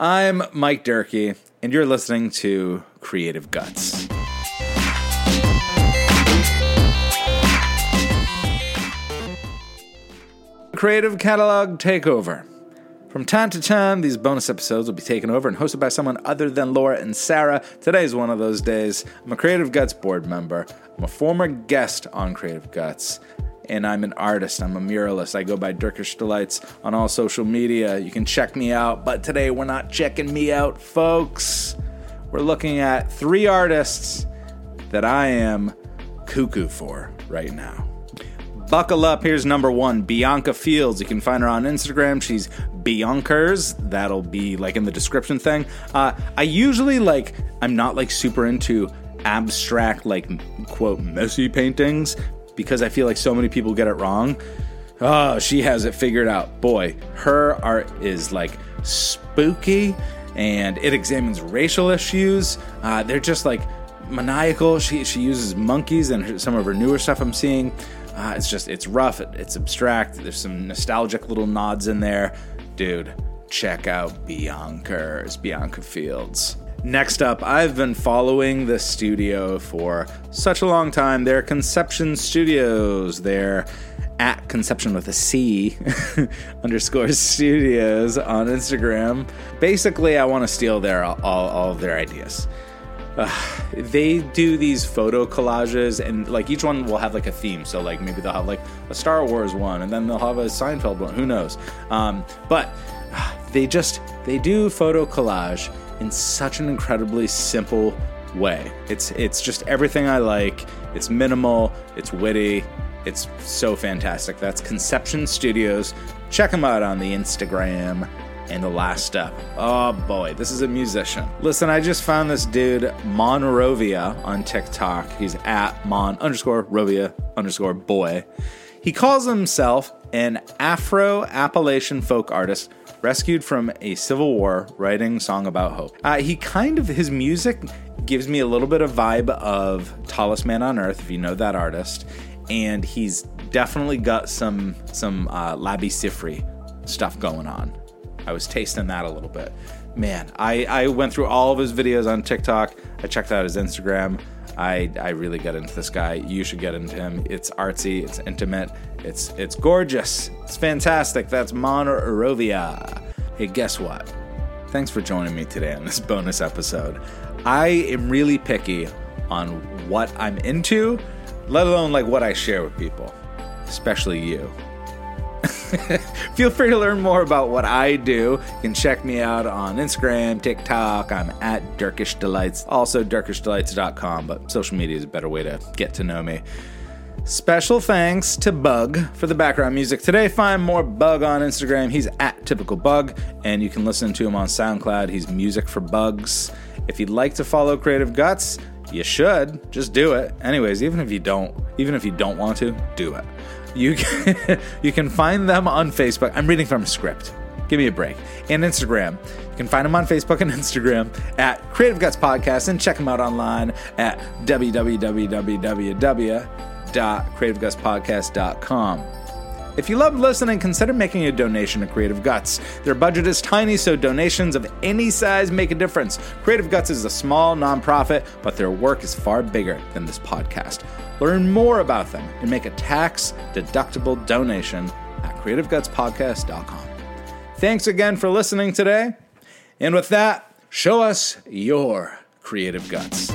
I'm Mike Durkee, and you're listening to Creative Guts. Creative Catalog Takeover. From time to time, these bonus episodes will be taken over and hosted by someone other than Laura and Sarah. Today is one of those days. I'm a Creative Guts board member. I'm a former guest on Creative Guts, and I'm an artist. I'm a muralist. I go by Dirkish Delights on all social media. You can check me out, but today we're not checking me out, folks. We're looking at three artists that I am cuckoo for right now. Buckle up. Here's number one, Bianca Fields. You can find her on Instagram. She's Biancers. That'll be like in the description thing. Uh, I usually like, I'm not like super into abstract, like quote, messy paintings because I feel like so many people get it wrong. Oh, she has it figured out. Boy, her art is like spooky and it examines racial issues. Uh, they're just like maniacal. She, she uses monkeys and some of her newer stuff I'm seeing. Uh, it's just, it's rough, it, it's abstract. There's some nostalgic little nods in there. Dude, check out Bianca's, Bianca Fields. Next up, I've been following the studio for such a long time. They're Conception Studios. They're at Conception with a C underscore studios on Instagram. Basically, I want to steal their all, all of their ideas. Uh, they do these photo collages and like each one will have like a theme so like maybe they'll have like a star wars one and then they'll have a seinfeld one who knows um, but they just they do photo collage in such an incredibly simple way it's it's just everything i like it's minimal it's witty it's so fantastic that's conception studios check them out on the instagram and the last step. Oh boy, this is a musician. Listen, I just found this dude, Monrovia, on TikTok. He's at Mon underscore Rovia underscore boy. He calls himself an Afro Appalachian folk artist rescued from a civil war, writing song about hope. Uh, he kind of his music gives me a little bit of vibe of Tallest Man on Earth, if you know that artist, and he's definitely got some some uh, Labi Siffre stuff going on. I was tasting that a little bit. Man, I, I went through all of his videos on TikTok. I checked out his Instagram. I, I really got into this guy. You should get into him. It's artsy, it's intimate, it's it's gorgeous, it's fantastic. That's Monrovia. Hey, guess what? Thanks for joining me today on this bonus episode. I am really picky on what I'm into, let alone like what I share with people, especially you. Feel free to learn more about what I do. You can check me out on Instagram, TikTok. I'm at Dirkish Delights. Also, dirkishdelights.com, but social media is a better way to get to know me. Special thanks to Bug for the background music. Today, find more Bug on Instagram. He's at Typical Bug, and you can listen to him on SoundCloud. He's Music for Bugs. If you'd like to follow Creative Guts, you should just do it. Anyways, even if you don't, even if you don't want to, do it. You can, you can find them on Facebook. I'm reading from a script. Give me a break. And Instagram. You can find them on Facebook and Instagram at Creative Guts Podcast and check them out online at www.creativegutspodcast.com. If you love listening, consider making a donation to Creative Guts. Their budget is tiny, so donations of any size make a difference. Creative Guts is a small nonprofit, but their work is far bigger than this podcast. Learn more about them and make a tax deductible donation at creativegutspodcast.com. Thanks again for listening today. And with that, show us your creative guts.